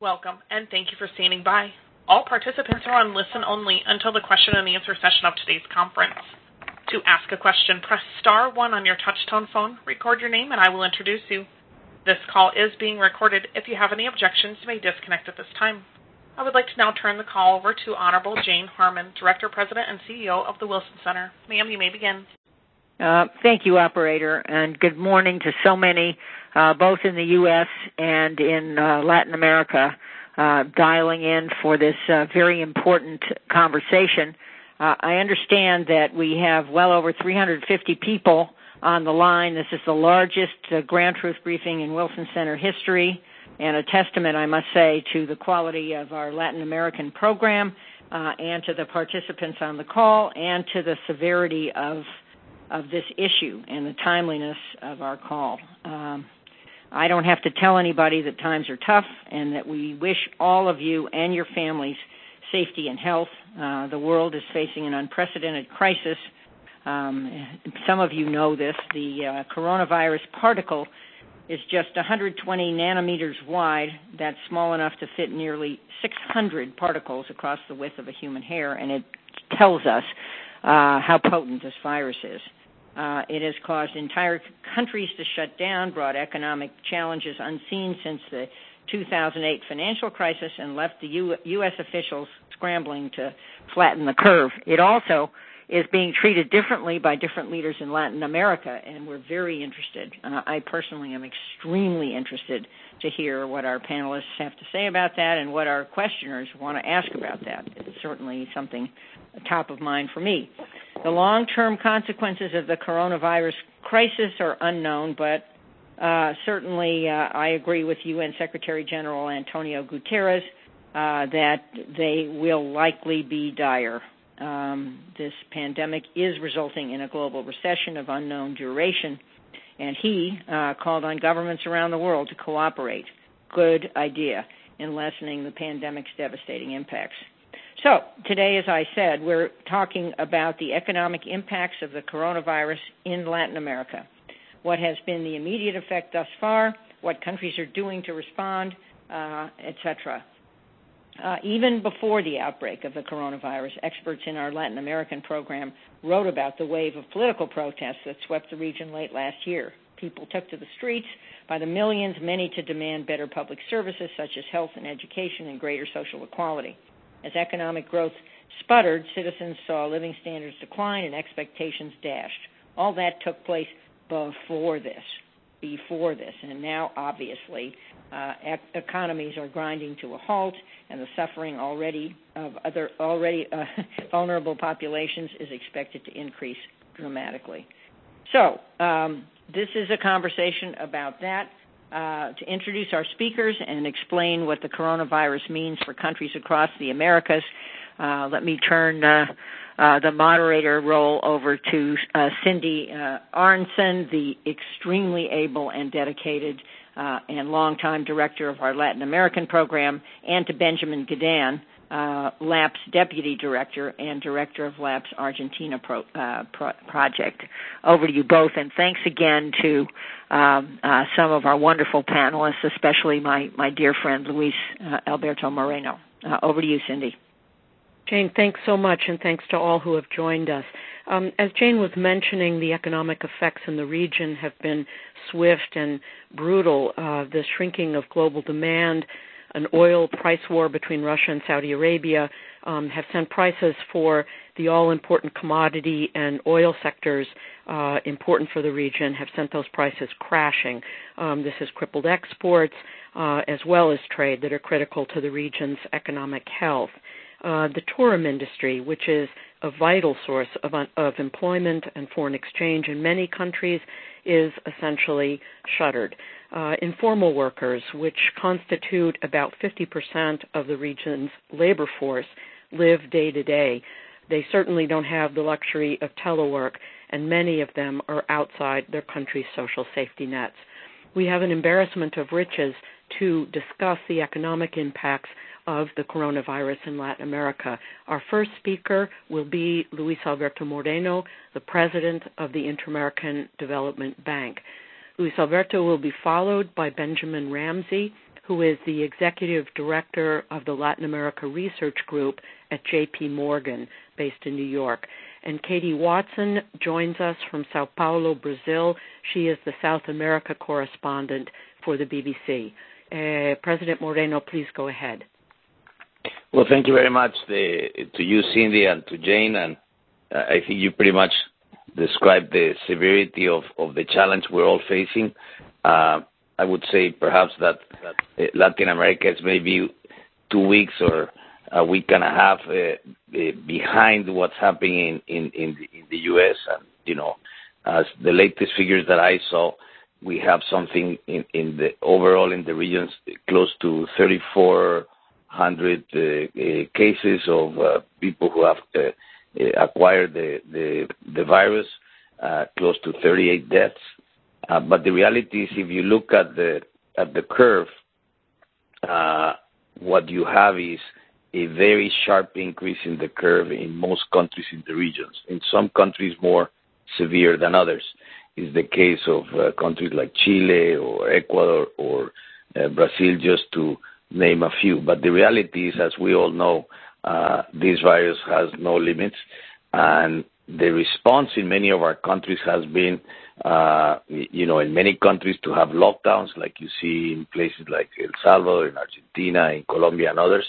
Welcome, and thank you for standing by. All participants are on listen only until the question and answer session of today's conference. To ask a question, press star one on your touch-tone phone, record your name, and I will introduce you. This call is being recorded. If you have any objections, you may disconnect at this time. I would like to now turn the call over to Honorable Jane Harman, Director, President, and CEO of the Wilson Center. Ma'am, you may begin. Uh, thank you, operator, and good morning to so many, uh, both in the U.S. and in uh, Latin America, dialing in for this very important conversation. I understand that we have well over 350 people on the line. This is the largest Ground Truth briefing in Wilson Center history, and a testament, I must say, to the quality of our Latin American program, and to the participants on the call, and to the severity of this issue and the timeliness of our call. Um, I don't have to tell anybody that times are tough and that we wish all of you and your families safety and health. Uh, the world is facing an unprecedented crisis. Um, some of you know this. The uh, coronavirus particle is just 120 nanometers wide. That's small enough to fit nearly 600 particles across the width of a human hair, and it tells us uh, how potent this virus is. Uh, it has caused entire countries to shut down, brought economic challenges unseen since the 2008 financial crisis, and left the U.S. officials scrambling to flatten the curve. It also is being treated differently by different leaders in Latin America, and we're very interested. Uh, I personally am extremely interested to hear what our panelists have to say about that and what our questioners want to ask about that. It's certainly something top of mind for me. The long-term consequences of the coronavirus crisis are unknown, but uh, certainly, uh, I agree with UN Secretary General Antonio Guterres uh, that they will likely be dire. Um, this pandemic is resulting in a global recession of unknown duration, and he called on governments around the world to cooperate. Good idea in lessening the pandemic's devastating impacts. So today, as I said, we're talking about the economic impacts of the coronavirus in Latin America. What has been the immediate effect thus far, what countries are doing to respond, uh, et cetera. Uh, even before the outbreak of the coronavirus, experts in our Latin American program wrote about the wave of political protests that swept the region late last year. People took to the streets by the millions, many to demand better public services such as health and education and greater social equality. As economic growth sputtered, citizens saw living standards decline and expectations dashed. All that took place before this. Before this, and now, obviously, economies are grinding to a halt, and the suffering already of other already vulnerable populations is expected to increase dramatically. So um, this is a conversation about that. To introduce our speakers and explain what the coronavirus means for countries across the Americas, Uh, let me turn uh, the moderator role over to uh Cindy Arnson, the extremely able and dedicated, uh and longtime director of our Latin American program, and to Benjamin Uh, Gedan, LAP's Deputy Director and Director of LAP's Argentina uh project. Over to you both, and thanks again to um, uh, some of our wonderful panelists, especially my my dear friend, Luis uh, Alberto Moreno. Over to you, Cindy. Jane, thanks so much, and thanks to all who have joined us. Um, as Jane was mentioning, the economic effects in the region have been swift and brutal. The shrinking of global demand, an oil price war between Russia and Saudi Arabia, um, have sent prices for the all-important commodity and oil sectors uh, important for the region, have sent those prices crashing. Um, this has crippled exports, uh, as well as trade that are critical to the region's economic health. Uh, the tourism industry, which is a vital source of employment and foreign exchange in many countries, is essentially shuttered. Uh, informal workers, which constitute about 50% of the region's labor force, live day to day. They certainly don't have the luxury of telework, and many of them are outside their country's social safety nets. We have an embarrassment of riches to discuss the economic impacts of the coronavirus in Latin America. Our first speaker will be Luis Alberto Moreno, the President of the Inter-American Development Bank. Luis Alberto will be followed by Benjamin Ramsey, who is the Executive Director of the Latin America Research Group at JP Morgan, based in New York. And Katie Watson joins us from Sao Paulo, Brazil. She is the South America correspondent for the BBC. Uh, President Moreno, please go ahead. Well, thank you very much to you, Cindy, and to Jane. And uh, I think you pretty much described the severity of the challenge we're all facing. Uh, I would say perhaps that uh, Latin America is maybe two weeks or a week and a half behind what's happening in the U.S. And you know, As the latest figures that I saw, we have something overall in the regions close to 34 100 uh, uh, cases of uh, people who have acquired the virus, close to 38 deaths. The reality is, if you look at the curve, what you have is a very sharp increase in the curve in most countries in the regions. In some countries, more severe than others. Is the case of countries like Chile or Ecuador or Brazil, just to name a few. But the reality is, as we all know, uh, this virus has no limits, and the response in many of our countries has been uh, you know, in many countries to have lockdowns like you see in places like El Salvador, in Argentina, in Colombia, and others.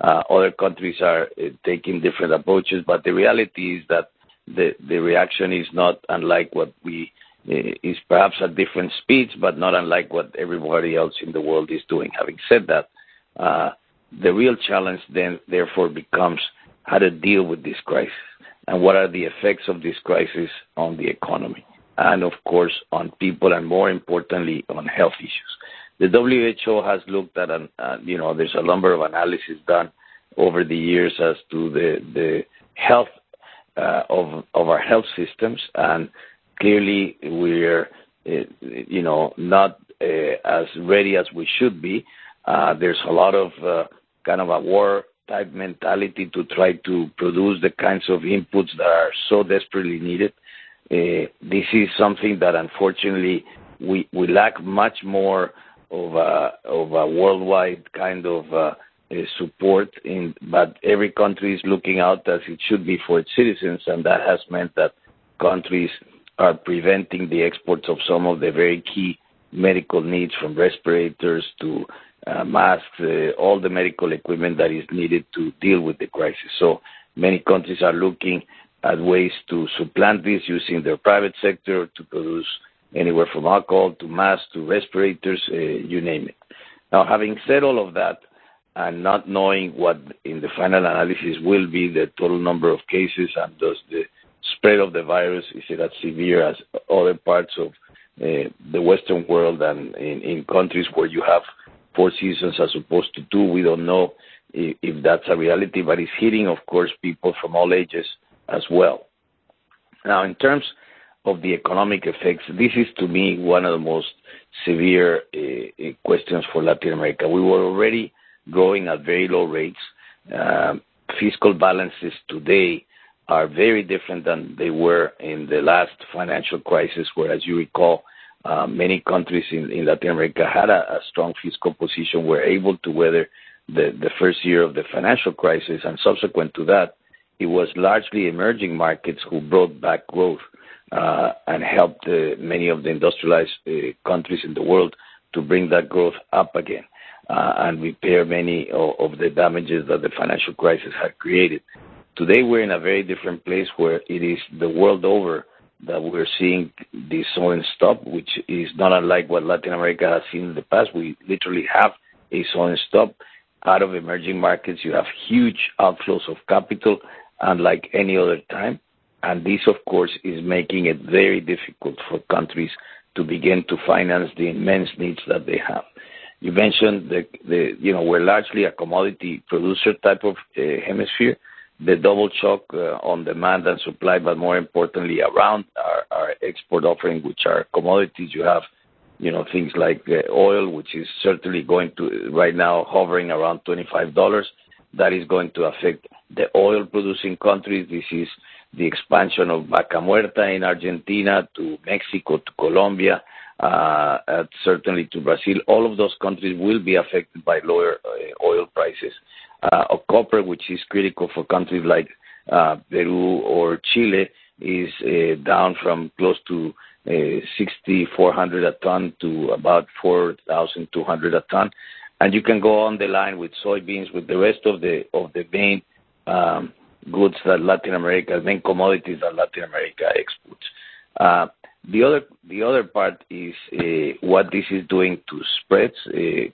Uh, other countries are taking different approaches, but the reality is that the, reaction is not unlike what we is perhaps at different speeds, but not unlike what everybody else in the world is doing. Having said that, the real challenge then therefore becomes how to deal with this crisis and what are the effects of this crisis on the economy and of course on people and more importantly on health issues. The WHO has looked at, uh, you know, there's a number of analyses done over the years as to the, the health uh, of, of our health systems and clearly we're, uh, you know, not uh, as ready as we should be. Uh, there's a lot of uh, kind of a war type mentality to try to produce the kinds of inputs that are so desperately needed. Uh, this is something that unfortunately we, we lack much more of a, worldwide kind of support in, but every country is looking out as it should be for its citizens, and that has meant that countries are preventing the exports of some of the very key medical needs from respirators to masks, uh, all the medical equipment that is needed to deal with the crisis. So many countries are looking at ways to supplant this using their private sector to produce anywhere from alcohol to masks to respirators, uh, you name it. Now, having said all of that, and not knowing what in the final analysis will be the total number of cases and does the spread of the virus is it as severe as other parts of uh, the Western world and in countries where you have four seasons as opposed to two, we don't know if, that's a reality, but it's hitting, of course, people from all ages as well. Now, in terms of the economic effects, this is to me one of the most severe uh, uh, questions for Latin America. We were already growing at very low rates. Um, fiscal balances today are very different than they were in the last financial crisis, where, as you recall, many countries in, in Latin America had a, strong fiscal position, were able to weather the, first year of the financial crisis, and subsequent to that, it was largely emerging markets who brought back growth uh, and helped uh, many of the industrialized uh, countries in the world to bring that growth up again uh, and repair many of the damages that the financial crisis had created. Today we're in a very different place where it is the world over that we're seeing this sudden stop, which is not unlike what Latin America has seen in the past. We literally have a sudden stop. Out of emerging markets, you have huge outflows of capital unlike any other time. And this, of course, is making it very difficult for countries to begin to finance the immense needs that they have. You mentioned the, the you know, we're largely a commodity producer type of uh, hemisphere. The double shock uh, on demand and supply, but more importantly, around our, export offering, which are commodities. You have, you know, things like uh, oil, which is certainly going to right now hovering around $25 that is going to affect the oil-producing countries. This is the expansion of Vaca Muerta in Argentina to Mexico to Colombia, certainly to Brazil. All of those countries will be affected by lower oil prices. Uh, copper, which is critical for countries like uh, Peru or Chile, is uh, down from close to 6,400 a ton to about 4,200 a ton. And you can go on the line with soybeans, with the rest of the of the main um, goods that Latin America, main commodities that Latin America exports. Uh the other the other part is what this is doing to spreads.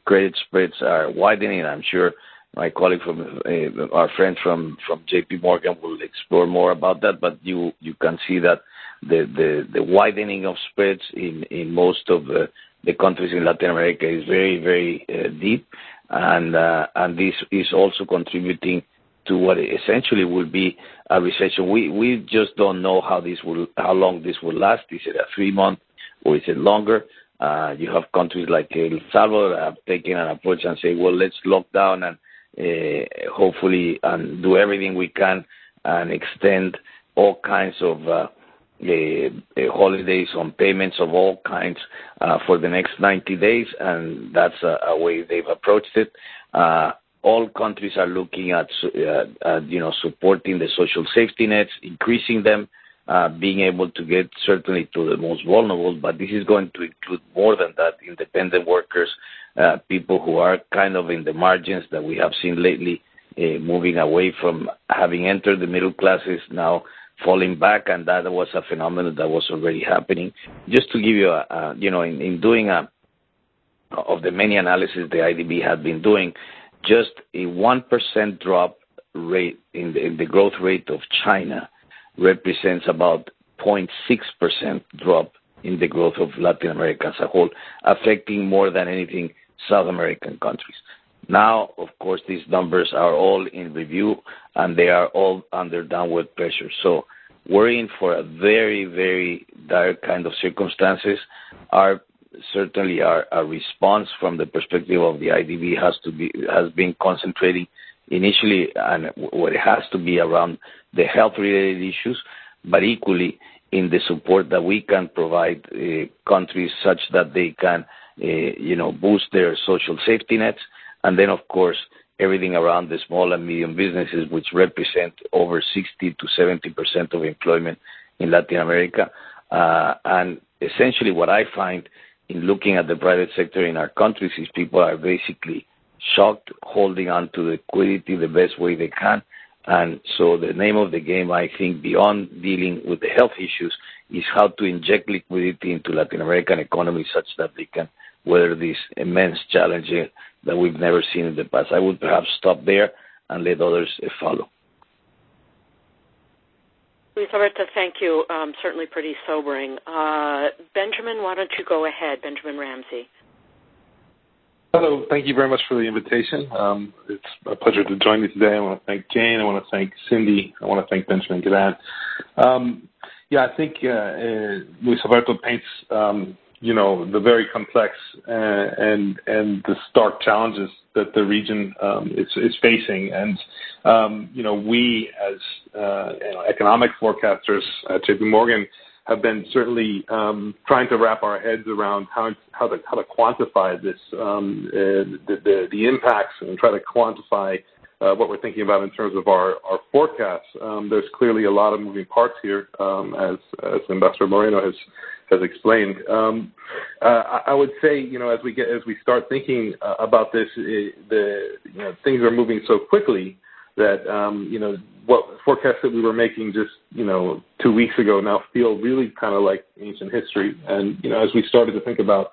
Credit spreads are widening. I'm sure my colleague, from uh, our friend from JPMorgan will explore more about that. But you can see that the the widening of spreads in most of uh, the countries in Latin America is very very uh, deep. And uh and this is also contributing to what essentially will be a recession. We we just don't know how this will how long this will last. Is it a three-month or is it longer? You have countries like El Salvador have taken an approach and say, "Well, let's lock down and Uh, hopefully and do everything we can and extend all kinds of uh, uh, holidays on payments of all kinds for the next 90 days." And that's a way they've approached it. All countries are looking at supporting the social safety nets, increasing them, being able to get certainly to the most vulnerable. But this is going to include more than that, independent workers, Uh, people who are kind of in the margins that we have seen lately, uh, moving away from having entered the middle classes, now falling back, and that was a phenomenon that was already happening. Just to give you, a, a you know in doing of the many analysis the IDB had been doing, just a 1% drop rate in the growth rate of China represents about 0.6% drop in the growth of Latin America as a whole, affecting more than anything South American countries. Now, of course, these numbers are all in review, and they are all under downward pressure. So, worrying for a very very dire kind of circumstances. Our certainly, our response from the perspective of the IDB has to be has been concentrating initially on what it has to be around the health-related issues, but equally in the support that we can provide eh, countries such that they can Uh, boost their social safety nets. And then, of course, everything around the small and medium businesses, which represent over 60%-70% of employment in Latin America. Uh, and essentially what I find in looking at the private sector in our countries is people are basically shocked, holding on to liquidity the best way they can. And so the name of the game, I think, beyond dealing with the health issues, is how to inject liquidity into Latin American economies such that they can weather this immense challenge that we've never seen in the past. I would perhaps stop there and let others uh, follow. Luis Alberto, thank you. Um, certainly pretty sobering. Uh, Benjamin, why don't you go ahead? Benjamin Ramsey. Hello. Thank you very much for the invitation. Um, it's a pleasure to join you today. I want to thank Jane. I want to thank Cindy. I want to thank Benjamin Gedan. Um, I think uh, Luis Alberto paints the very complex uh, and the stark challenges that the region um, is facing. And um, you know, we, as uh, economic forecasters at JPMorgan, have been certainly um, trying to wrap our heads around how to quantify this, um, uh, the impacts and try to quantify what we're thinking about in terms of our forecasts. There's clearly a lot of moving parts here, as Ambassador Moreno has explained. Um, uh, I would say, you know, as we get as we start thinking uh, about this, uh, the things are moving so quickly that um, you know, what forecasts that we were making just you know two weeks ago now feel really kind of like ancient history. And you know, as we started to think about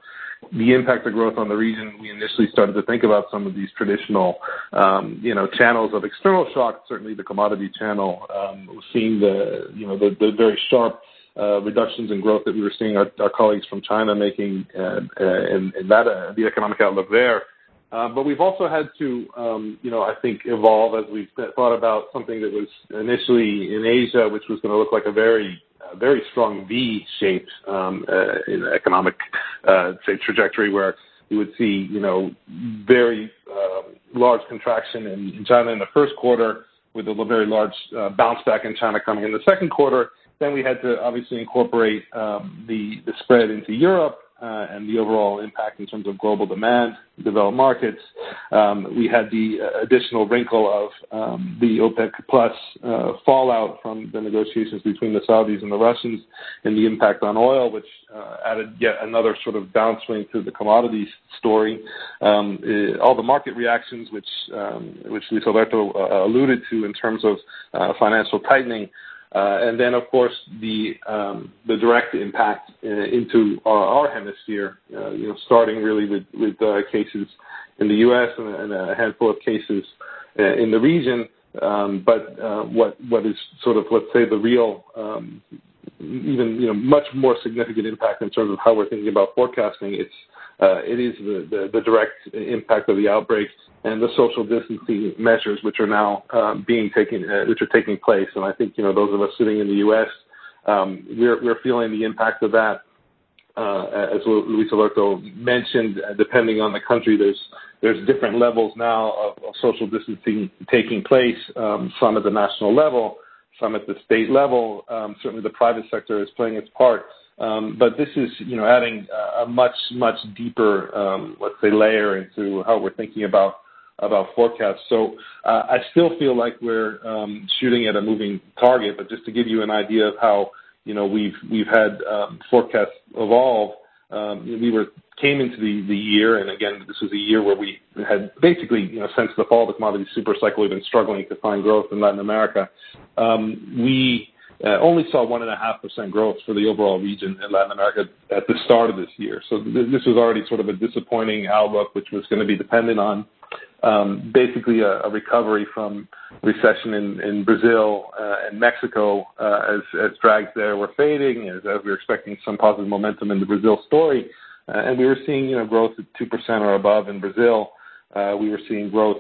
the impact of growth on the region, we initially started to think about some of these traditional um, you know, channels of external shock, certainly the commodity channel. Um, seeing the very sharp reductions in growth that we were seeing our colleagues from China making uh uh and uh the economic outlook there. Um but we've also had to, um you know I think, evolve as we've thought about something that was initially in Asia, which was going to look like a very very strong V-shaped um, uh, economic uh say trajectory, where you would see you know very large contraction in China in the first quarter with a very large bounce back in China coming in the second quarter. Then we had to obviously incorporate um, the spread into Europe, uh, and the overall impact in terms of global demand, developed markets. Um, we had the uh, additional wrinkle of um, the OPEC Plus uh, fallout from the negotiations between the Saudis and the Russians and the impact on oil, which added yet another sort of downswing to the commodities story. All the market reactions, which Luis Alberto alluded to in terms of financial tightening. Then, of course, the um the direct impact into our hemisphere, uh you know, starting really with cases in the U.S. and a handful of cases in the region. Um but uh what what is sort of, let's say, the real, even you know much more significant impact in terms of how we're thinking about forecasting, it is the direct impact of the outbreak and the social distancing measures which are now um being taken uh which are taking place. And I think, you know, those of us sitting in the U.S., um we're we're feeling the impact of that. Uh as Luis Alberto mentioned, depending on the country, there's there's different levels now of social distancing taking place, um some at the national level, some at the state level. Um certainly, the private sector is playing its part. This is you know adding a much, much deeper, um let's say, layer into how we're thinking about about forecasts. So uh I still feel like we're um shooting at a moving target. But just to give you an idea of how you know we've we've had forecasts evolve. Um we were came into the the year, and again, this was a year where we had basically, you know, since the fall of the commodity super cycle, we've been struggling to find growth in Latin America. Um we Uh, only saw 1.5% growth for the overall region in Latin America at the start of this year. So this was already sort of a disappointing outlook, which was going to be dependent on um, basically a recovery from recession in Brazil uh, and Mexico uh, as drags there were fading, as we were expecting some positive momentum in the Brazil story. And we were seeing you know growth at 2% or above in Brazil. We were seeing growth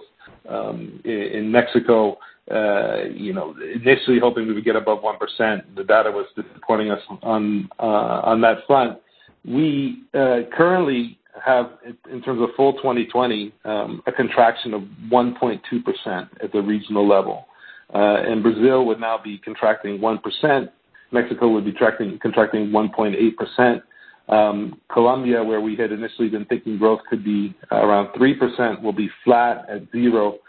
in Mexico, uh you know initially hoping we would get above 1%. The data was disappointing us on on that front. We currently have, in terms of full 2020, a contraction of 1.2% at the regional level. Uh and Brazil would now be contracting 1%. Mexico would be contracting 1.8%. Colombia, where we had initially been thinking growth could be around 3%, will be flat at zero.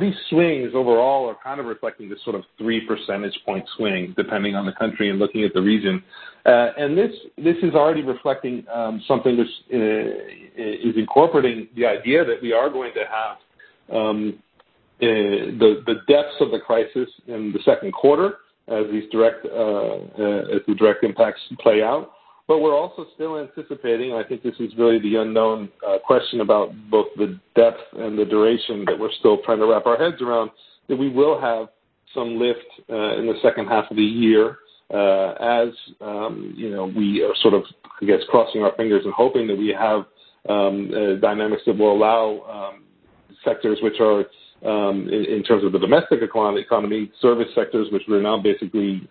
These swings overall are kind of reflecting this sort of three percentage point swing, depending on the country and looking at the region. Uh and this this is already reflecting something which is incorporating the idea that we are going to have um uh the depths of the crisis in the second quarter as these direct uh uh as the direct impacts play out. But we're also still anticipating, and I think this is really the unknown uh, question about both the depth and the duration that we're still trying to wrap our heads around, that we will have some lift uh, in the second half of the year uh, as um, you know, we are sort of, I guess, crossing our fingers and hoping that we have um, dynamics that will allow um, sectors which are, in terms of the domestic economy, service sectors, which we're now basically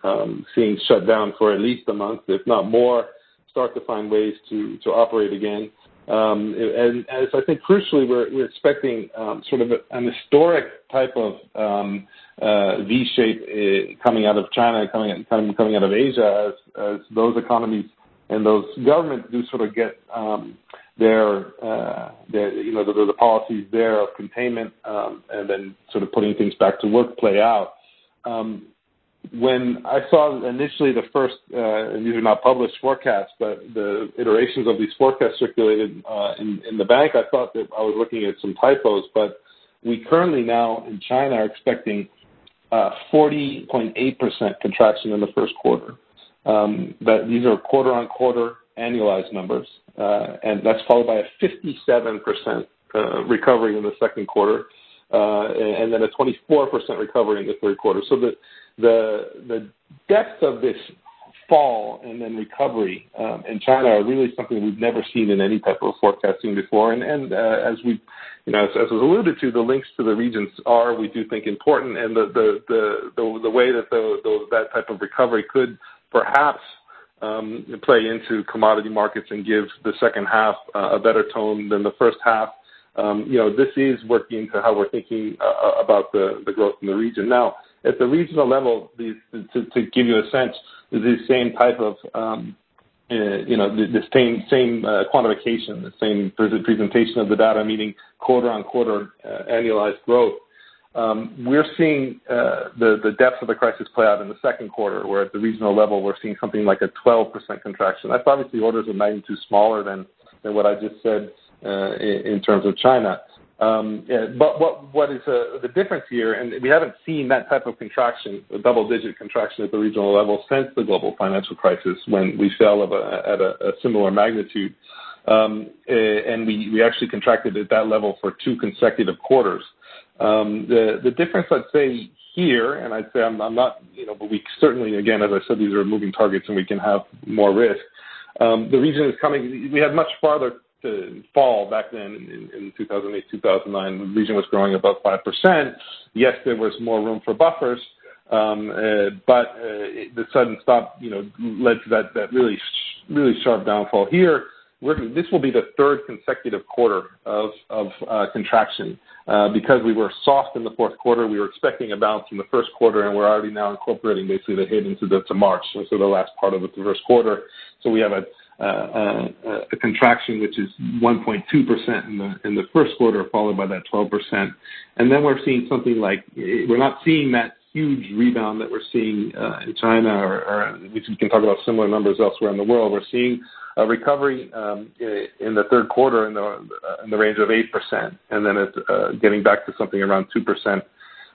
seeing shut down for at least a month, if not more, start to find ways to to operate again. Um, and as I think crucially, we're we're expecting um, sort of an historic type of um, uh, V shape uh, coming out of China, coming coming coming out of Asia, as as those economies and those governments do sort of get um, uh, their you know the policies there of containment, and then sort of putting things back to work play out. When I saw initially the first, uh, and these are not published forecasts, but the iterations of these forecasts circulated uh, in in the bank, I thought that I was looking at some typos. But we currently now in China are expecting uh, 40.8% contraction in the first quarter. These are quarter-on-quarter annualized numbers. Uh, and that's followed by a 57% uh, recovery in the second quarter, and then a 24% recovery in the third quarter. So the the the depth of this fall and then recovery um in China are really something we've never seen in any type of forecasting before. And and uh as we you know as as was alluded to, the links to the regions are, we do think, important, and the the the the way that that type of recovery could perhaps um play into commodity markets and give the second half a better tone than the first half. Um, this is working into how we're thinking uh, uh, about the growth in the region. Now, at the regional level, to give you a sense, these same type of um, uh, you know, the same same quantification, the same presentation of the data, meaning quarter-on-quarter annualized growth. Um, we're seeing the depth of the crisis play out in the second quarter, where at the regional level, we're seeing something like a 12% contraction. That's obviously orders of magnitude smaller than what I just said Uh, in terms of China. Um. But what what is uh, the difference here, and we haven't seen that type of contraction, a double-digit contraction at the regional level since the global financial crisis when we fell at a similar magnitude. Um, eh, and we we actually contracted at that level for two consecutive quarters. Um the the difference, I'd say here, and I'd say I'm not, you know, but we certainly, again, as I said, these are moving targets and we can have more risk. Um, the region is coming. We had much farther to fall back then in 2008, 2009. The region was growing about 5%. Yes, there was more room for buffers, um, uh, but uh, the sudden stop, you know, led to that that really really sharp downfall here. This will be the third consecutive quarter of uh, contraction. Because we were soft in the fourth quarter, we were expecting a bounce in the first quarter, and we're already now incorporating basically the hit into the to March, so the last part of the first quarter. So we have a Uh, uh, uh, contraction which is 1.2% in the first quarter, followed by that 12%. And then we're seeing something like we're not seeing that huge rebound that we're seeing in China or we can talk about similar numbers elsewhere in the world. We're seeing a recovery um, in the third quarter in the uh in the range of 8%, and then it's getting back to something around 2%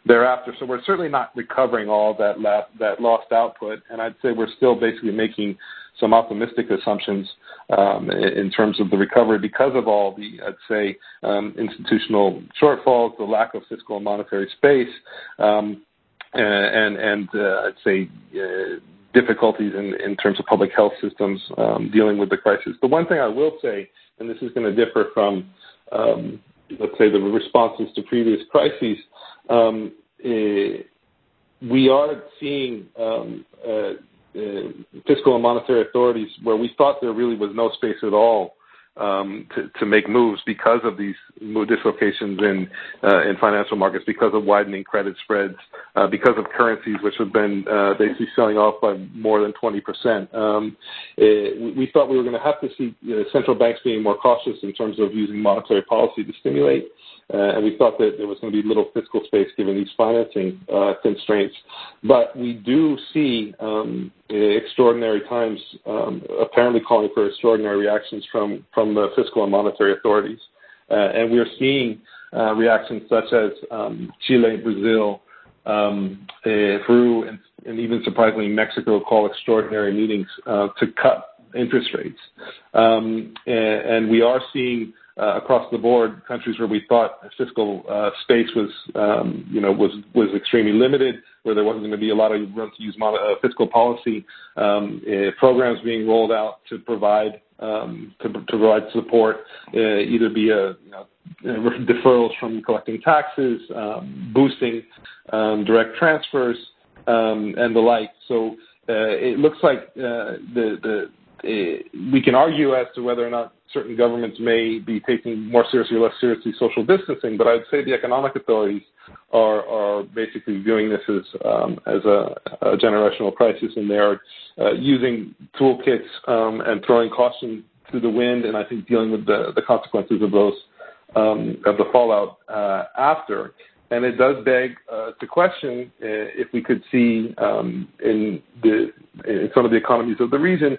thereafter. So we're certainly not recovering all that that lost output. And I'd say we're still basically making some optimistic assumptions um, in terms of the recovery because of all the, I'd say, um, institutional shortfalls, the lack of fiscal and monetary space, um, and uh, I'd say uh, difficulties in terms of public health systems dealing with the crisis. The one thing I will say, and this is gonna differ from, let's say, the responses to previous crises, eh, we are seeing uh, Uh, fiscal and monetary authorities where we thought there really was no space at all um, to make moves because of these dislocations uh, in financial markets, because of widening credit spreads, uh, because of currencies which have been basically selling off by more than 20%. Um, eh, we thought we were gonna have to see central banks being more cautious in terms of using monetary policy to stimulate, and we thought that there was gonna be little fiscal space given these financing constraints. But we do see um, extraordinary times um, apparently calling for extraordinary reactions from from the fiscal and monetary authorities. Uh and we are seeing uh, reactions such as um, Chile, Brazil, um, uh, Peru, and even surprisingly, Mexico call extraordinary meetings uh, to cut interest rates. And we are seeing across the board countries where we thought fiscal space was, um you know, was was extremely limited, where there wasn't gonna be a lot of room to use uh, fiscal policy um, programs being rolled out to provide um to to provide support, either via, you know, deferrals from collecting taxes, um boosting um direct transfers, um and the like. So uh it looks like uh the uh we can argue as to whether or not certain governments may be taking more seriously or less seriously social distancing, but I'd say the economic authorities are basically viewing this as um, a generational crisis, and they are uh, using toolkits um, and throwing caution to the wind, and I think dealing with the consequences of those um, of the fallout uh, after. And it does beg uh, the question if we could see in some of the economies of the region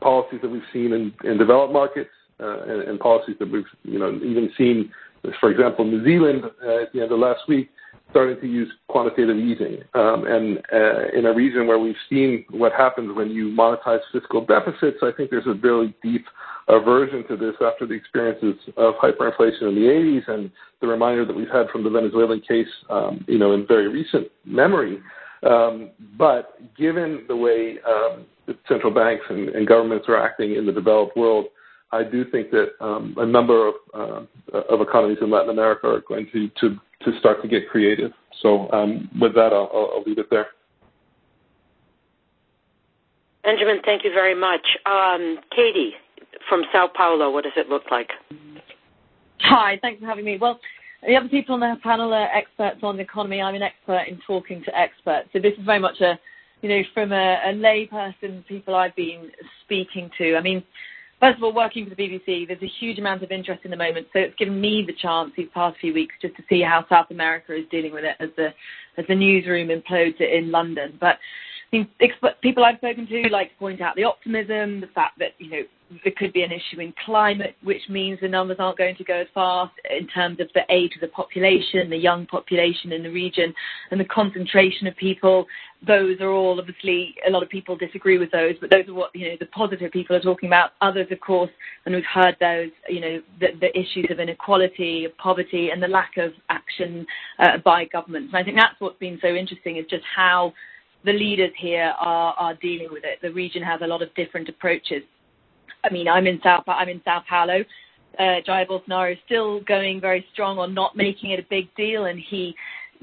policies that we've seen in developed markets uh, and policies that we've you know even seen, for example, New Zealand uh, at the end of last week starting to use quantitative easing. Um and uh, in a region where we've seen what happens when you monetize fiscal deficits, I think there's a very deep aversion to this after the experiences of hyperinflation in the eighties and the reminder that we've had from the Venezuelan case, um, you know, in very recent memory. Um but given the way um, central banks and governments are acting in the developed world, I do think that um, a number of uh, of economies in Latin America are going to to start to get creative. So um, with that, I'll leave it there. Benjamin, thank you very much. Um, Katie from São Paulo, what does it look like? Hi. Thanks for having me. Well, the other people on the panel are experts on the economy. I'm an expert in talking to experts. So this is very much a you know, from a, a layperson, people I've been speaking to, I mean, first of all, working for the BBC, there's a huge amount of interest in the moment, so it's given me the chance these past few weeks just to see how South America is dealing with it as the as the newsroom implodes in London. But People I've spoken to like to point out the optimism, the fact that you know there could be an issue in climate, which means the numbers aren't going to go as fast in terms of the age of the population, the young population in the region, and the concentration of people. Those are all obviously a lot of people disagree with those, but those are what you know the positive people are talking about. Others, of course, and we've heard those, you know, the, the issues of inequality, of poverty, and the lack of action uh, by governments. And I think that's what's been so interesting is just how the leaders here are, are dealing with it. The region has a lot of different approaches. I mean, I'm in South, I'm in Sao Paulo. Uh, Jair Bolsonaro is still going very strong on not making it a big deal, and he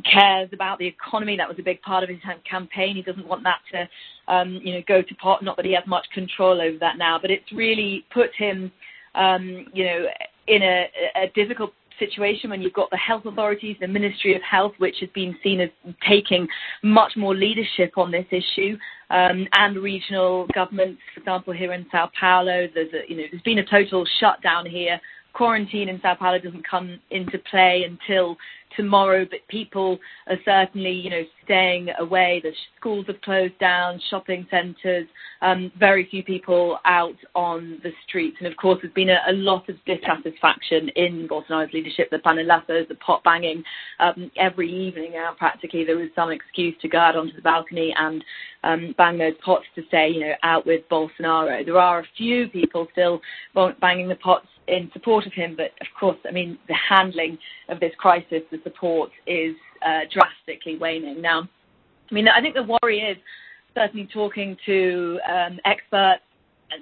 cares about the economy. That was a big part of his campaign. He doesn't want that to, um, you know, go to pot. Not that he has much control over that now, but it's really put him, um, you know, in a, a difficult situation when you've got the health authorities, the Ministry of Health, which has been seen as taking much more leadership on this issue, um, and regional governments, for example, here in Sao Paulo, there's a, you know, there's been a total shutdown here. Quarantine in Sao Paulo doesn't come into play until tomorrow, but people are certainly, you know, staying away. The schools have closed down, shopping centres, um, very few people out on the streets. And of course, there's been a, a lot of dissatisfaction in Bolsonaro's leadership, the panelaços, the pot banging. Um, every evening now, practically, there was some excuse to go out onto the balcony and um, bang those pots to say, you know, out with Bolsonaro. There are a few people still banging the pots in support of him, but of course, I mean, the handling of this crisis, the support is uh, drastically waning. Now, I mean, I think the worry is certainly talking to um, experts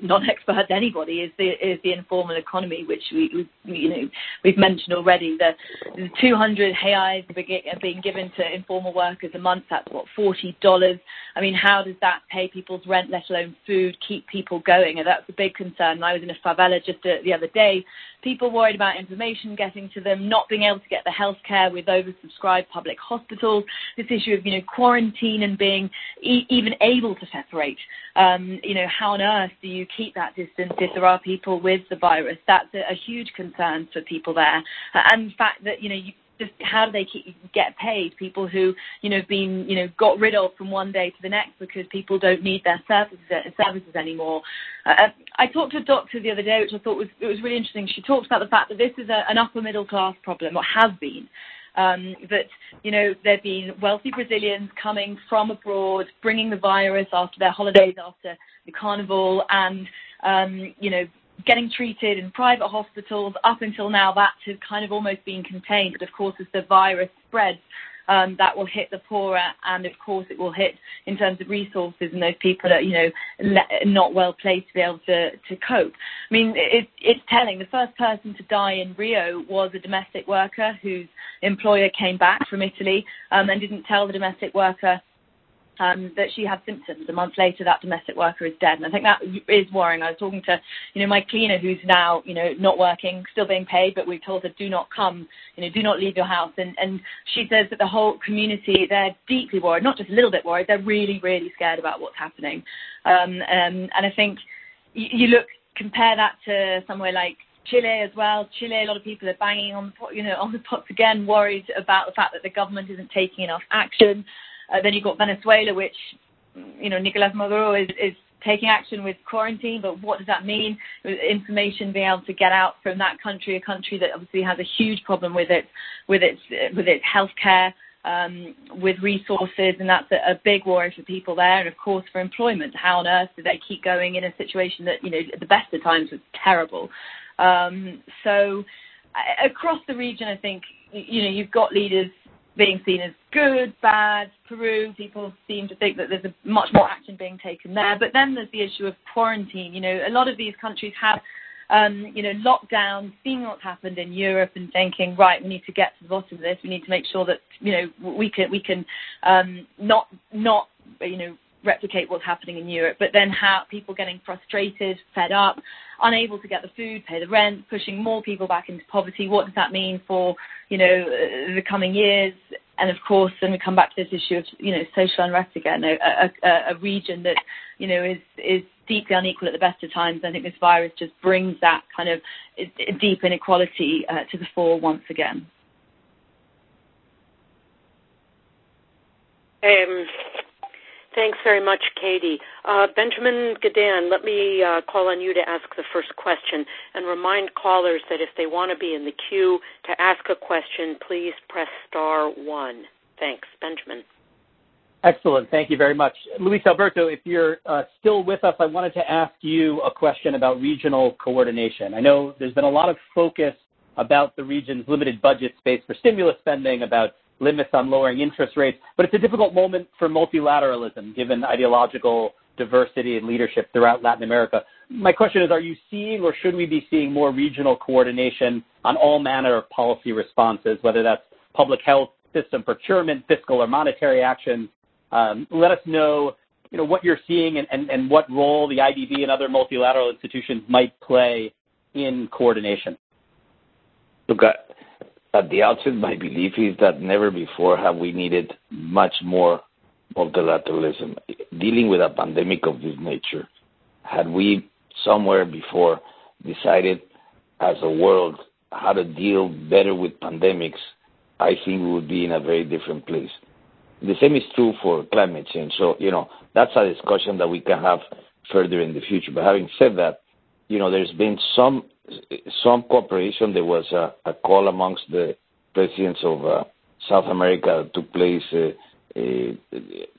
non-experts anybody is the is the informal economy, which we, we you know we've mentioned already. The, the 200 reais are being given to informal workers a month. That's what 40 dollars. I mean, how does that pay people's rent, let alone food, keep people going? And that's a big concern. I was in a favela just uh, the other day. People worried about information getting to them, not being able to get the health care with oversubscribed public hospitals. This issue of you know quarantine and being e- even able to separate. Um, you know, how on earth do you keep that distance if there are people with the virus? That's a, a huge concern for people there. And the fact that, you know, you, just how do they keep, get paid? People who you know have been you know got rid of from one day to the next because people don't need their services services anymore. Uh, I talked to a doctor the other day, which I thought was it was really interesting. She talked about the fact that this is a, an upper middle class problem, or has been. Um, that you know there've been wealthy Brazilians coming from abroad, bringing the virus after their holidays, after the carnival, and um, you know getting treated in private hospitals. Up until now, that has kind of almost been contained. But of course, as the virus spreads, um, that will hit the poorer, and of course, it will hit in terms of resources and those people that you know le- not well placed to be able to to cope. I mean, it, it's telling. The first person to die in Rio was a domestic worker whose employer came back from Italy um, and didn't tell the domestic worker um, that she had symptoms. A month later, that domestic worker is dead, and I think that is worrying. I was talking to, you know, my cleaner who's now, you know, not working, still being paid, but we told her do not come, you know, do not leave your house, and and she says that the whole community they're deeply worried, not just a little bit worried, they're really really scared about what's happening, um, um, and I think you, you look compare that to somewhere like Chile as well. Chile, a lot of people are banging on, the pot, you know, on the pots again, worried about the fact that the government isn't taking enough action. Uh, then you've got Venezuela, which, you know, Nicolas Maduro is, is taking action with quarantine, but what does that mean? Information being able to get out from that country, a country that obviously has a huge problem with it, with its with its healthcare, um, with resources, and that's a, a big worry for people there, and of course for employment. How on earth do they keep going in a situation that you know at the best of times was terrible? Um, so across the region, I think you know you've got leaders being seen as good, bad. Peru, people seem to think that there's a much more action being taken there. But then there's the issue of quarantine. You know, a lot of these countries have, um, you know, lockdown, seeing what's happened in Europe and thinking, right, we need to get to the bottom of this. We need to make sure that, you know, we can we can um, not not you know replicate what's happening in Europe, but then how people getting frustrated, fed up, unable to get the food, pay the rent, pushing more people back into poverty. What does that mean for, you know, uh, the coming years? and of course, then we come back to this issue of you know social unrest again, a, a, a region that you know is is deeply unequal at the best of times. I think this virus just brings that kind of deep inequality uh, to the fore once again. Um, thanks very much, Katie. Uh, Benjamin Gedan, let me uh, call on you to ask the first question and remind callers that if they want to be in the queue to ask a question, please press star one. Thanks. Benjamin. Excellent. Thank you very much. Luis Alberto, if you're uh, still with us, I wanted to ask you a question about regional coordination. I know there's been a lot of focus about the region's limited budget space for stimulus spending, about limits on lowering interest rates, but it's a difficult moment for multilateralism given ideological diversity and leadership throughout Latin America. My question is, are you seeing or should we be seeing more regional coordination on all manner of policy responses, whether that's public health, system procurement, fiscal or monetary actions? Um, let us know, you know, what you're seeing and, and, and what role the IDB and other multilateral institutions might play in coordination. Look, at the outset, my belief is that never before have we needed much more multilateralism. Dealing with a pandemic of this nature, had we somewhere before decided as a world how to deal better with pandemics, I think we would be in a very different place. The same is true for climate change. So, you know, that's a discussion that we can have further in the future. But having said that, you know, there's been some some cooperation. There was a, call amongst the presidents of uh, South America that took place uh,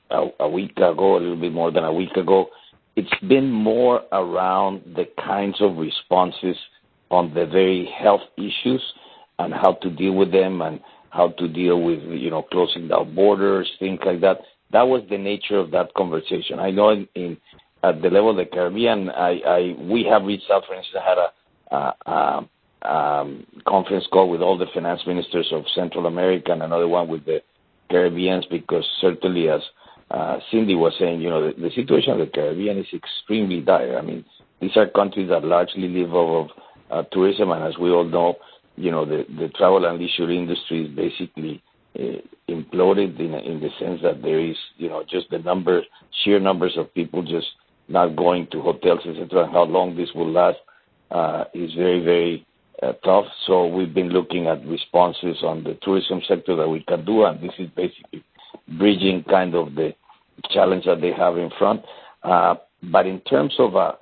uh, a, week ago, a little bit more than a week ago. It's been more around the kinds of responses on the very health issues and how to deal with them and how to deal with you know closing down borders, things like that. That was the nature of that conversation. I know at the level of the Caribbean, we have reached out. For instance, had a conference call with all the finance ministers of Central America and another one with the Caribbeans because certainly, as uh, Cindy was saying, you know, the, situation of the Caribbean is extremely dire. I mean, these are countries that largely live off of uh, tourism, and as we all know, you know, the, travel and leisure industry is basically uh, imploded in, in the sense that there is, you know, just the number, sheer numbers of people just not going to hotels, etc. How long this will last uh, is very, very uh, tough. So we've been looking at responses on the tourism sector that we can do, and this is basically bridging kind of the challenge that they have in front. Uh, but in terms of a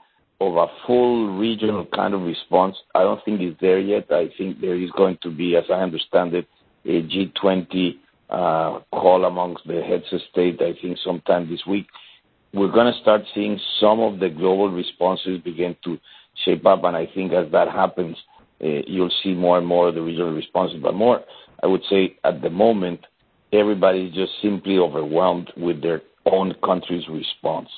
full regional kind of response, I don't think it's there yet. I think there is going to be, as I understand it, a G20 uh, call amongst the heads of state, I think sometime this week. We're going to start seeing some of the global responses begin to shape up. And I think as that happens, uh, you'll see more and more of the regional responses. But more, I would say at the moment, everybody is just simply overwhelmed with their own country's response.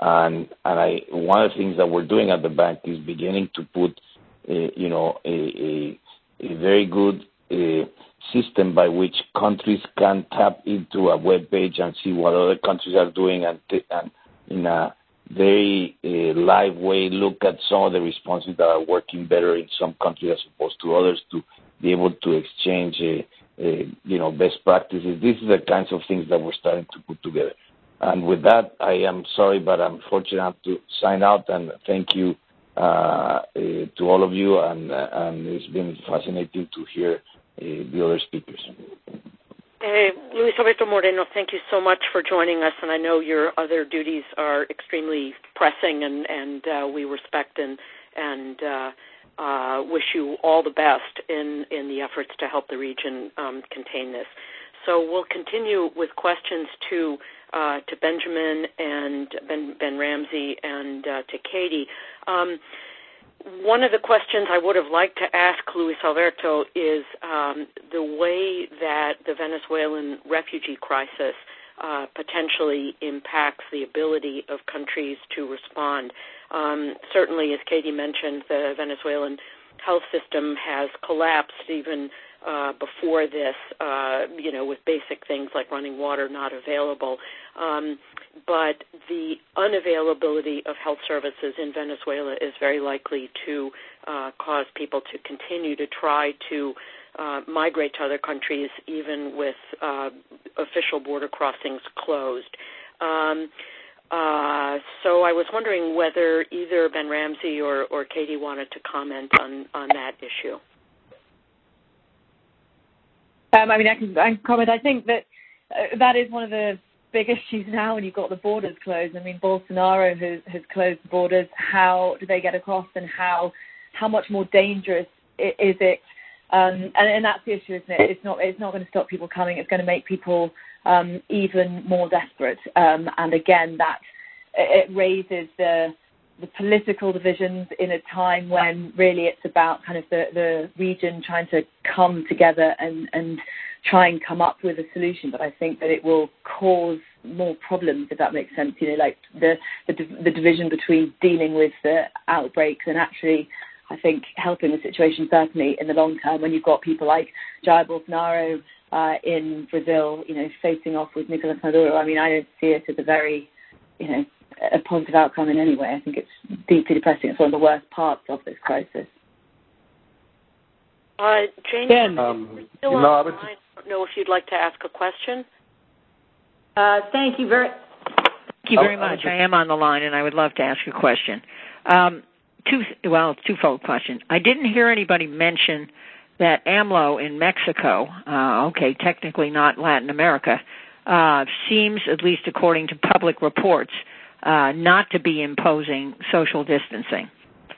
And and I one of the things that we're doing at the bank is beginning to put, you know, a, very good uh, system by which countries can tap into a web page and see what other countries are doing and in a very uh, live way look at some of the responses that are working better in some countries as opposed to others to be able to exchange, uh, uh, you know, best practices. These are the kinds of things that we're starting to put together. And with that, I am sorry, but I'm fortunate to sign out and thank you to all of you. And, it's been fascinating to hear the other speakers. Hey, Luis Alberto Moreno, thank you so much for joining us, and I know your other duties are extremely pressing, and, and uh, we respect and and uh, uh, wish you all the best in in the efforts to help the region um, contain this. So we'll continue with questions to uh, to Benjamin and Ben, ben Ramsey and uh, to Katie. Um, one of the questions I would have liked to ask Luis Alberto is um, the way that the Venezuelan refugee crisis uh, potentially impacts the ability of countries to respond. Um, certainly, as Katie mentioned, the Venezuelan health system has collapsed even uh, before this, uh, you know, with basic things like running water not available. Um, but the unavailability of health services in Venezuela is very likely to uh, cause people to continue to try to uh, migrate to other countries, even with uh, official border crossings closed. Um, uh, so I was wondering whether either Ben Ramsey or, or Katie wanted to comment on, on that issue. Um, I mean, I can, I can comment. I think that uh, that is one of the big issues now when you've got the borders closed. I mean, Bolsonaro has, has closed the borders. How do they get across, and how how much more dangerous is it? Um, and, and that's the issue, isn't it? It's not it's not going to stop people coming. It's going to make people um, even more desperate. Um, and again, that it raises the the political divisions in a time when really it's about kind of the, the region trying to come together and, and try and come up with a solution. But I think that it will cause more problems, if that makes sense. You know, like the the, the division between dealing with the outbreaks and actually I think helping the situation certainly in the long term when you've got people like Jair Bolsonaro uh, in Brazil, you know, facing off with Nicolas Maduro. I mean, I don't see it as a very, you know, a positive outcome in any way. I think it's deeply depressing. It's one of the worst parts of this crisis. Uh, Jane, ben, um, still on no, the line. I don't know if you'd like to ask a question. Uh, thank you very, thank you very much. I am on the line, and I would love to ask a question. Um, two well, twofold question. I didn't hear anybody mention that AMLO in Mexico, uh, okay, technically not Latin America, uh, seems, at least according to public reports, uh, not to be imposing social distancing.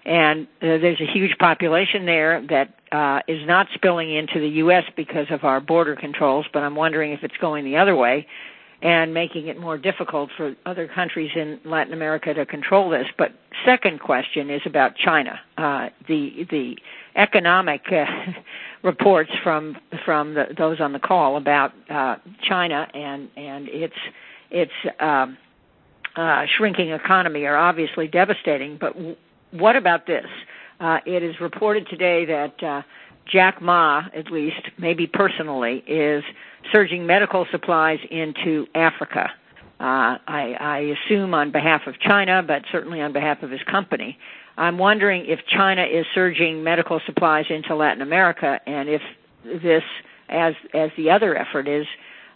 And uh, there's a huge population there that uh, is not spilling into the U.S. because of our border controls, but I'm wondering if it's going the other way and making it more difficult for other countries in Latin America to control this. But second question is about China. Uh, the the economic uh, reports from from the, those on the call about uh, China and and its its um, uh, shrinking economy are obviously devastating. But w- what about this? Uh, it is reported today that uh, Jack Ma, at least, maybe personally, is surging medical supplies into Africa. Uh, I, I assume on behalf of China, but certainly on behalf of his company. I'm wondering if China is surging medical supplies into Latin America, and if this, as as the other effort is,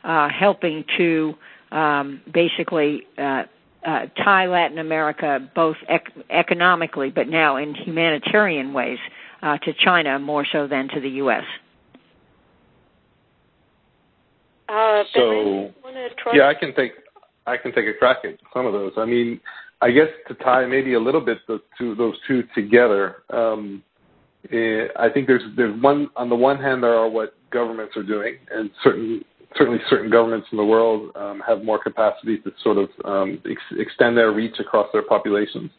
uh, helping to um, basically uh, uh, tie Latin America both ec- economically, but now in humanitarian ways uh, to China more so than to the U.S. Uh, so yeah, I can take I can take a crack at some of those. I mean, I guess to tie maybe a little bit the two those two together. Um, eh, I think there's there's one on the one hand there are what governments are doing, and certain certainly certain governments in the world um, have more capacity to sort of um, ex- extend their reach across their populations.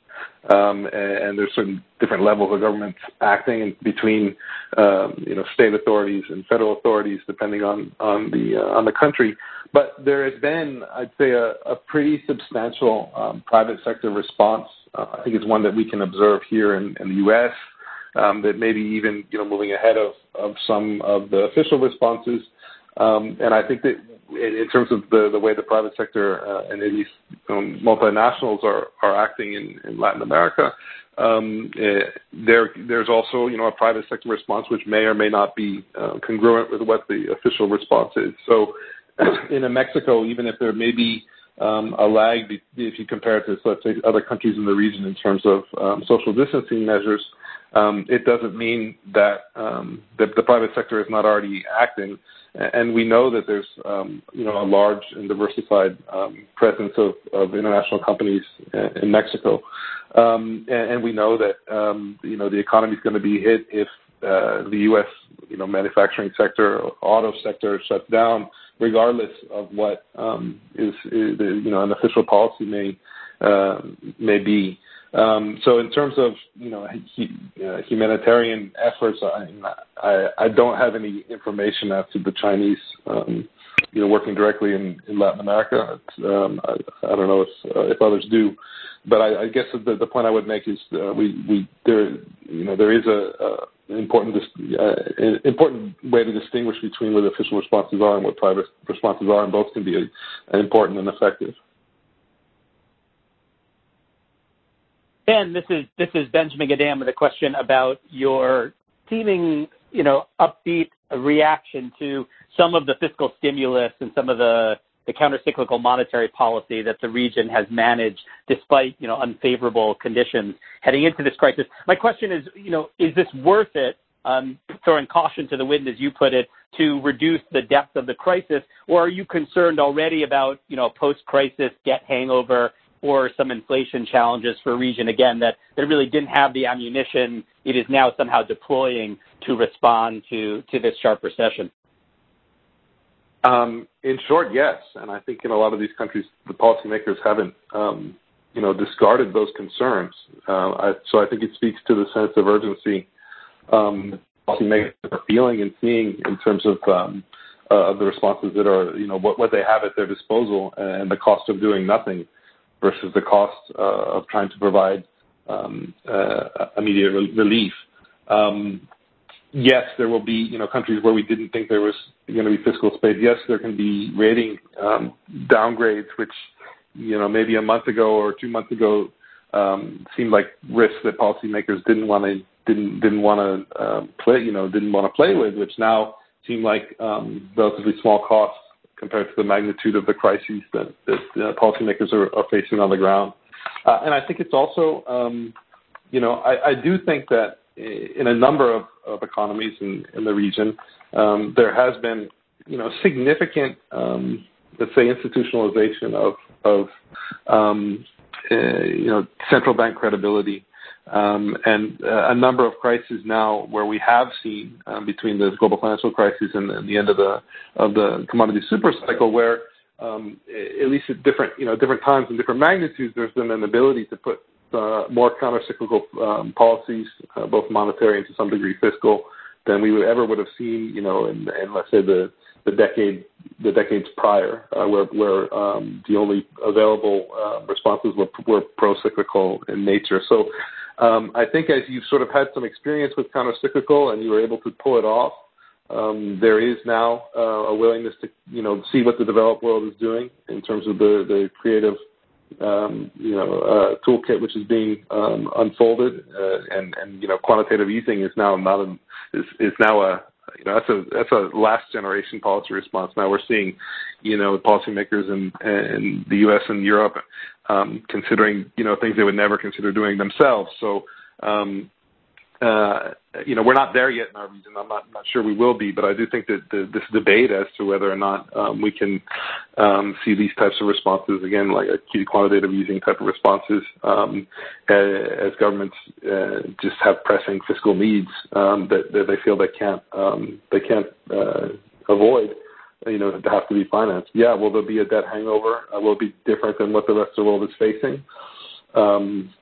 Um, and, and, there's certain different levels of governments acting in between, um, you know, state authorities and federal authorities, depending on on the uh, on the country. But there has been, I'd say, a, a pretty substantial um, private sector response. Uh, I think it's one that we can observe here in, in the U.S. Um, that maybe even you know moving ahead of, of some of the official responses. Um, and I think that in terms of the, way the private sector uh, and these um, multinationals are, acting in, in Latin America, um, there there's also you know a private sector response which may or may not be uh, congruent with what the official response is. So in Mexico, even if there may be a lag if you compare it to let's say other countries in the region in terms of social distancing measures, it doesn't mean that the, private sector is not already acting we know that there's um, you know a large and diversified um, presence of, international companies in Mexico, um, and, and, we know that um, you know the economy is going to be hit if uh, the U.S. you know manufacturing sector, auto sector shuts down, regardless of what um, is, is you know an official policy may uh, may be. Um, so in terms of you know uh, humanitarian efforts, I, I, I don't have any information as to the Chinese um, you know working directly in, in Latin America. Um, I, I don't know if uh, if others do, but I, I guess the, the point I would make is uh, we we there you know there is a important uh, important way to distinguish between what official responses are and what private responses are, and both can be important and effective. Ben, this is this is Benjamin Gedan with a question about your seeming, you know, upbeat reaction to some of the fiscal stimulus and some of the the countercyclical monetary policy that the region has managed despite, you know, unfavorable conditions heading into this crisis. My question is, you know, is this worth it, um, throwing caution to the wind, as you put it, to reduce the depth of the crisis, or are you concerned already about, you know, post-crisis debt hangover or some inflation challenges for a region, again, that, really didn't have the ammunition it is now somehow deploying to respond to, to this sharp recession? Um, in short, yes. And I think in a lot of these countries, the policymakers haven't, um, you know, discarded those concerns. Uh, I, so I think it speaks to the sense of urgency um, policymakers are feeling and seeing in terms of uh, the responses that are, you know, what, they have at their disposal and the cost of doing nothing versus the cost uh, of trying to provide immediate re- relief. Yes, there will be you know countries where we didn't think there was going to be fiscal space. Yes, there can be rating um, downgrades, which you know maybe a month ago or two months ago um, seemed like risks that policymakers didn't want to didn't to um, play you know didn't want to play with, which now seem like um, relatively small costs compared to the magnitude of the crises that, uh, policymakers are, facing on the ground. Uh, and I think it's also, um, you know, I do think that in a number of, economies in, the region, um, there has been, you know, significant, um, let's say, institutionalization of, um, uh, you know, central bank credibility. And uh, a number of crises now where we have seen between the global financial crisis and, the end of the of the commodity super cycle, where at least at different you know different times and different magnitudes, there's been an ability to put more countercyclical um, policies, uh, both monetary and to some degree fiscal, than we ever would have seen, you know, in, in let's say the the decade the decades prior, uh, where where um, the only available uh, responses were were pro-cyclical in nature. So um, I think as you've sort of had some experience with countercyclical and you were able to pull it off, um, there is now uh, a willingness to you know see what the developed world is doing in terms of the the creative um, uh, toolkit which is being um, unfolded, uh, and quantitative easing is now a you know that's a that's a last generation policy response. Now we're seeing, policymakers in the U.S. and Europe um, considering things they would never consider doing themselves. You know, we're not there yet in our region. I'm not, not sure we will be, but I do think that the, this debate as to whether or not um, we can um, see these types of responses again, like acute quantitative easing type of responses, um, as governments uh, just have pressing fiscal needs um, that, that they feel they can't um, they can't uh, avoid. You know, to have to be financed. Yeah, will there be a debt hangover? Uh, will it be different than what the rest of the world is facing? Um,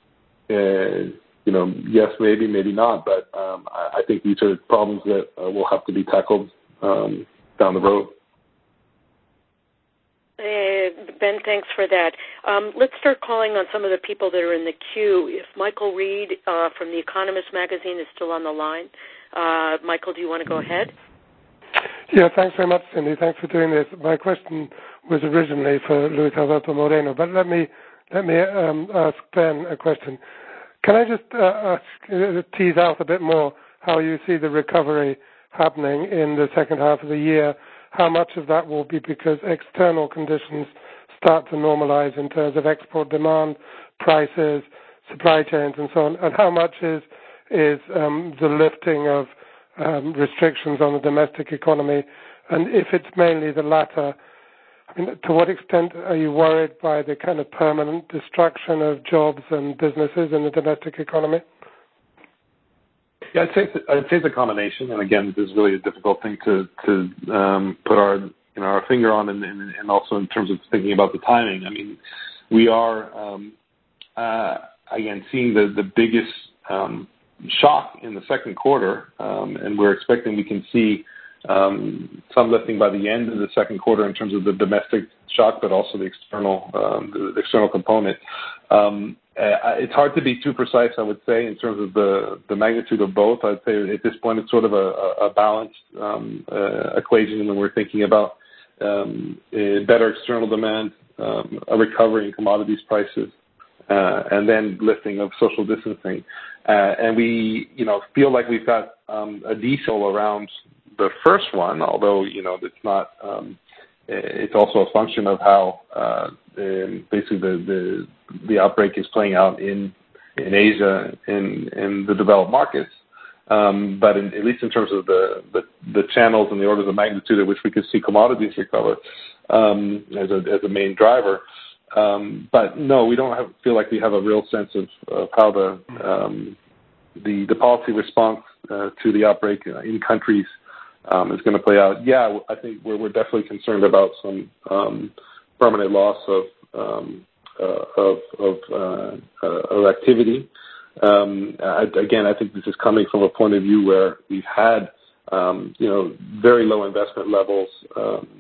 and you know, yes, maybe, maybe not, but um, I, I think these are problems that uh, will have to be tackled um, down the road. Uh, ben, thanks for that. Um, let's start calling on some of the people that are in the queue. If Michael Reid uh, from The Economist magazine is still on the line, uh, Michael, do you want to go ahead? Yeah, thanks very much, Cindy. Thanks for doing this. My question was originally for Luis Alberto Moreno, but let me let me um, ask Ben a question. Can I just uh, uh, tease out a bit more how you see the recovery happening in the second half of the year? How much of that will be because external conditions start to normalize in terms of export demand, prices, supply chains, and so on, and how much is is um, the lifting of um, restrictions on the domestic economy? And if it's mainly the latter, to what extent are you worried by the kind of permanent destruction of jobs and businesses in the domestic economy? Yeah, I'd say it's, a combination, and again, this is really a difficult thing to um, put our you know our finger on, and, also in terms of thinking about the timing. I mean, we are um, uh, again seeing the biggest um, shock in the second quarter, and we're expecting we can see some lifting by the end of the second quarter in terms of the domestic shock, but also the external um, the external component. Um, uh, it's hard to be too precise, I would say, in terms of the magnitude of both. I'd say at this point it's sort of a, balanced um, uh, equation when we're thinking about um, better external demand, um, a recovery in commodities prices, uh, and then lifting of social distancing. Uh, and we, you know, feel like we've got um, a diesel around the first one, although you know it's not. Um, it's also a function of how uh, basically the, outbreak is playing out in Asia and in the developed markets. Um, but at least in terms of the, channels and the orders of magnitude at which we could see commodities recover um, as a as a main driver. Um, but no, we don't feel like we have a real sense of, how the um, policy response uh, to the outbreak in countries um, is going to play out. Yeah, I think we're, we're definitely concerned about some um, permanent loss of um, uh, of of, uh, uh, of activity. Um, again, I think this is coming from a point of view where we've had um, you know very low investment levels,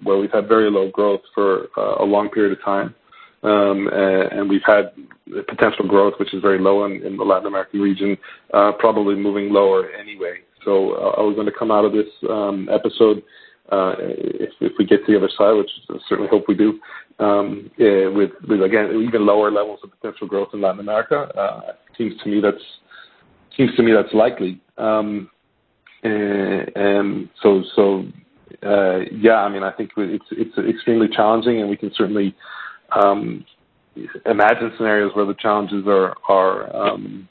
where we've had very low growth for a long period of time, um, and, we've had potential growth, which is very low in, in the Latin American region, uh, probably moving lower anyway. So uh, are we going to come out of this um, episode uh, if, if we get to the other side, which I certainly hope we do, um, yeah, with, with again even lower levels of potential growth in Latin America? Uh, seems to me that's seems to me that's likely. Um, and, and so so uh, yeah, I mean I think it's it's extremely challenging, and we can certainly um, imagine scenarios where the challenges are are um,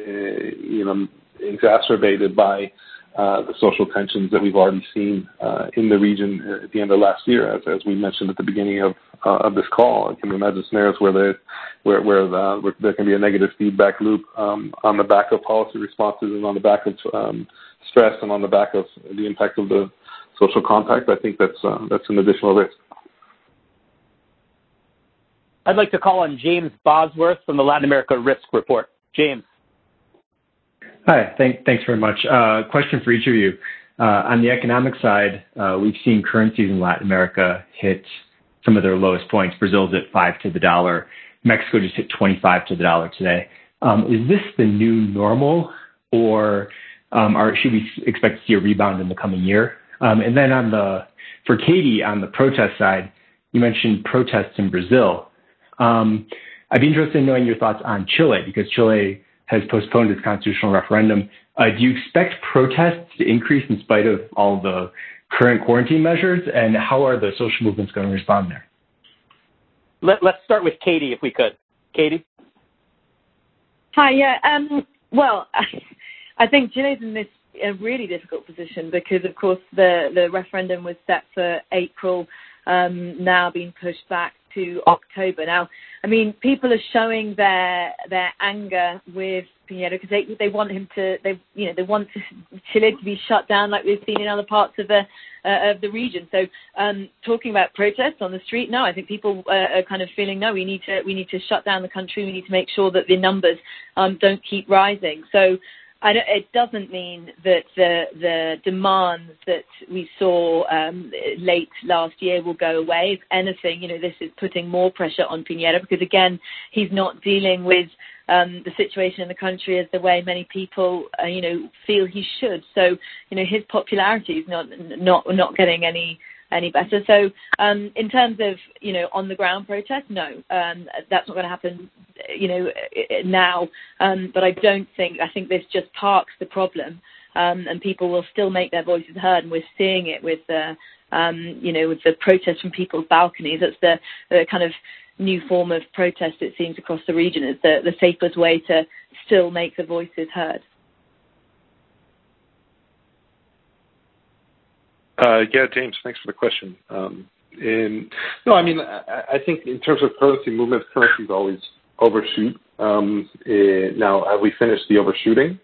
uh, you know exacerbated by uh, the social tensions that we've already seen uh, in the region at the end of last year, as, we mentioned at the beginning of uh, this call. I can imagine scenarios where there can be a negative feedback loop um, on the back of policy responses and on the back of um, stress and on the back of the impact of the social contact. I think that's uh, that's an additional risk. I'd like to call on James Bosworth from the Latin America Risk Report. James. Hi. Thanks very much. Uh, question for each of you. Uh, on the economic side, uh, we've seen currencies in Latin America hit some of their lowest points. Brazil's at 5 to the dollar. Mexico just hit 25 to the dollar today. Um, is this the new normal, or um, should we expect to see a rebound in the coming year? Um, and then on the for Katie, on the protest side, you mentioned protests in Brazil. I'd be interested in knowing your thoughts on Chile, because Chile has postponed its constitutional referendum. Uh, do you expect protests to increase in spite of all the current quarantine measures? And how are the social movements going to respond there? Let, us start with Katie, if we could. Katie? Hi, yeah. Um, well, I think Chile's in this a really difficult position because, of course, the, the referendum was set for April, um, now being pushed back to October. Now, I mean, people are showing their their anger with Piñera because they they want him to they you know they want Chile to be shut down like we've seen in other parts of the uh, of the region. So um, talking about protests on the street, no, I think people uh, are kind of feeling no, we need to we need to shut down the country. We need to make sure that the numbers um, don't keep rising. So it doesn't mean that the the demands that we saw um, late last year will go away. If anything, you know, this is putting more pressure on Piñera because again, he's not dealing with um, the situation in the country as the way many people, uh, you know, feel he should. So, you know, his popularity is not not not getting any any better. So um, in terms of you know on the ground protest, no, um, that's not going to happen. You know now, um, but I don't think I think this just parks the problem, and people will still make their voices heard, and we're seeing it with the um, you know with the protest from people's balconies. That's the, kind of new form of protest it seems across the region It's the safest way to still make the voices heard. Yeah, James, thanks for the question. Um, no, I mean, I, think in terms of currency movements, currencies always overshoot. Um, eh, now, have we finished the overshooting?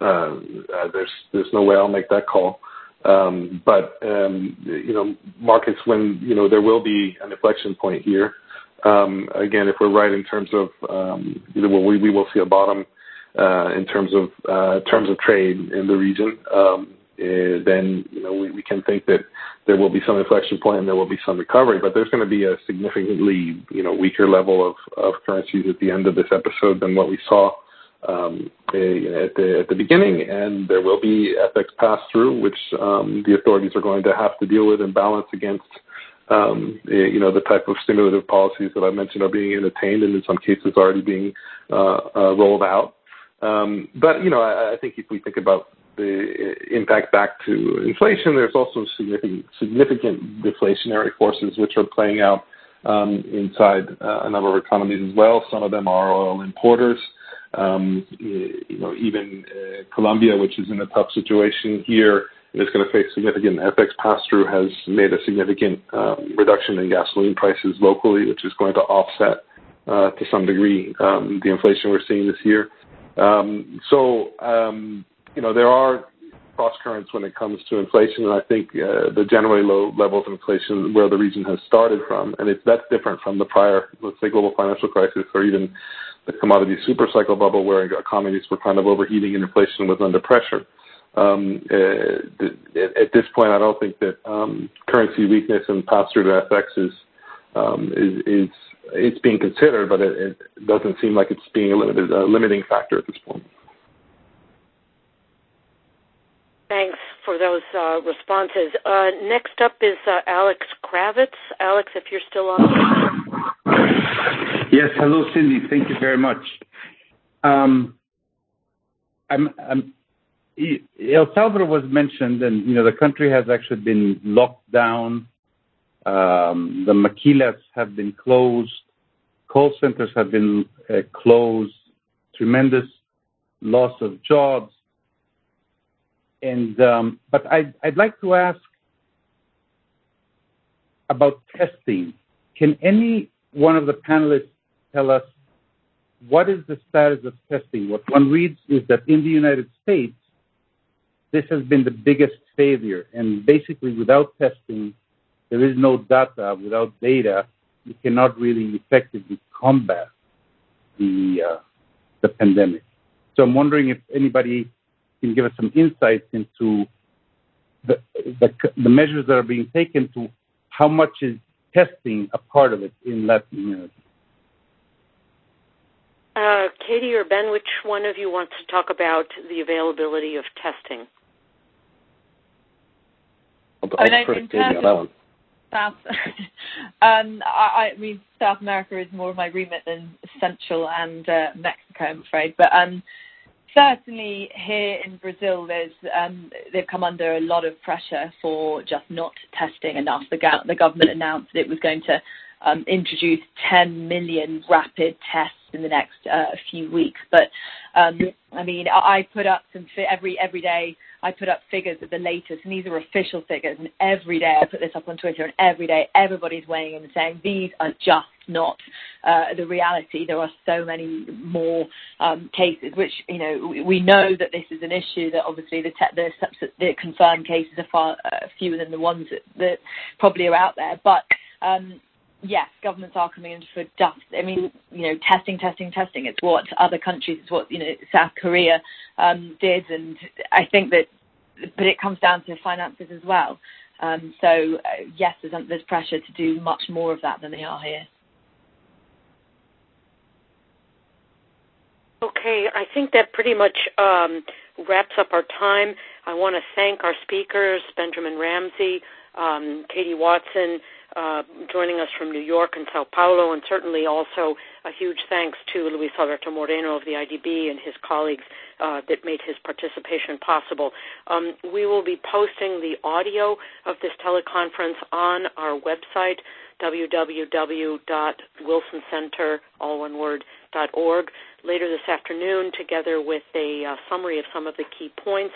Uh, uh, there's there's no way I'll make that call. Um, but you know, markets when you know there will be an inflection point here. Again, if we're right in terms of we we will see a bottom uh, in terms of uh, terms of trade in the region. Then you know we, we can think that there will be some inflection point and there will be some recovery, but there's going to be a significantly you know weaker level of, of currencies at the end of this episode than what we saw um, at the at the beginning, and there will be FX pass through, which um, the authorities are going to have to deal with and balance against. Um, you know the type of stimulative policies that I mentioned are being entertained and in some cases already being uh, uh, rolled out. Um, but you know I, I think if we think about the impact back to inflation, there's also significant, deflationary forces which are playing out um, inside uh, a number of economies as well. Some of them are oil importers. Um, you know, even uh, Colombia, which is in a tough situation here, is going to face significant FX pass-through, has made a significant um, reduction in gasoline prices locally, which is going to offset uh, to some degree the inflation we're seeing this year. So, you know, there are cross currents when it comes to inflation, and I think uh, the generally low levels of inflation where the region has started from, and that's different from the prior, let's say, global financial crisis or even the commodity super cycle bubble where economies were kind of overheating and inflation was under pressure. Um, uh, at this point, I don't think that um, currency weakness and pass-through to FX is um, is, is it's being considered, but it, doesn't seem like it's being a limiting factor at this point. Thanks for those uh, responses. Uh, next up is uh, Alex Kravitz. Alex, if you're still on. Yes, hello, Cindy. Thank you very much. Um, I'm, I'm, El Salvador was mentioned, and you know the country has actually been locked down um, the maquilas have been closed. Call centers have been uh, closed. Tremendous loss of jobs. And um, but I'd, like to ask about testing. Can any one of the panelists tell us what is the status of testing? What one reads is that in the United States, this has been the biggest failure, and basically without testing, there is no data. Without data, you cannot really effectively combat the uh, the pandemic. So I'm wondering if anybody can give us some insights into the, the, the measures that are being taken to how much is testing a part of it in Latin America. Uh, Katie or Ben, which one of you wants to talk about the availability of testing? I'll, I'll I mean, Katie on that one. South. um, I, I mean, South America is more of my remit than Central and uh, Mexico, I'm afraid. But um, certainly here in Brazil, there's um, they've come under a lot of pressure for just not testing enough. The, go- the government announced it was going to um, introduce 10 million rapid tests in the next uh, few weeks. But um, I mean, I, I put up some fi- every every day. I put up figures of the latest, and these are official figures. And every day I put this up on Twitter, and every day everybody's weighing in and saying these are just not uh, the reality. There are so many more um, cases, which you know we know that this is an issue. That obviously the te- the, the confirmed cases are far uh, fewer than the ones that, that probably are out there, but um, yes, governments are coming in for dust. I mean, you know, testing, testing, testing. It's what other countries, it's what you know, South Korea um, did, and I think that, but it comes down to finances as well. Um, so uh, yes, there's, there's pressure to do much more of that than they are here. Okay, I think that pretty much um, wraps up our time. I want to thank our speakers, Benjamin Ramsey, um, Katie Watson, uh, joining us from New York and Sao Paulo, and certainly also a huge thanks to Luis Alberto Moreno of the IDB and his colleagues uh, that made his participation possible. Um, we will be posting the audio of this teleconference on our website, www.wilsoncenter, all one word, .org, later this afternoon, together with a uh, summary of some of the key points,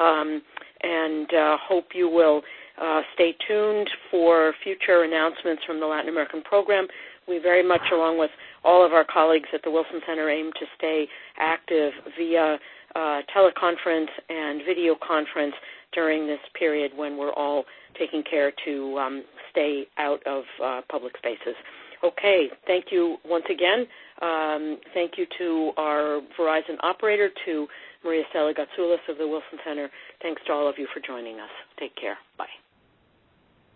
um, and uh, hope you will uh, stay tuned for future announcements from the Latin American program. We very much, along with all of our colleagues at the Wilson Center, aim to stay active via uh, teleconference and video conference during this period when we're all taking care to um, stay out of uh, public spaces. Okay, thank you once again. Um, thank you to our Verizon operator, to Maria Stella Gatsoulis of the Wilson Center. Thanks to all of you for joining us. Take care. Bye.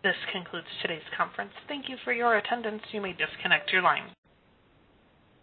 This concludes today's conference. Thank you for your attendance. You may disconnect your line.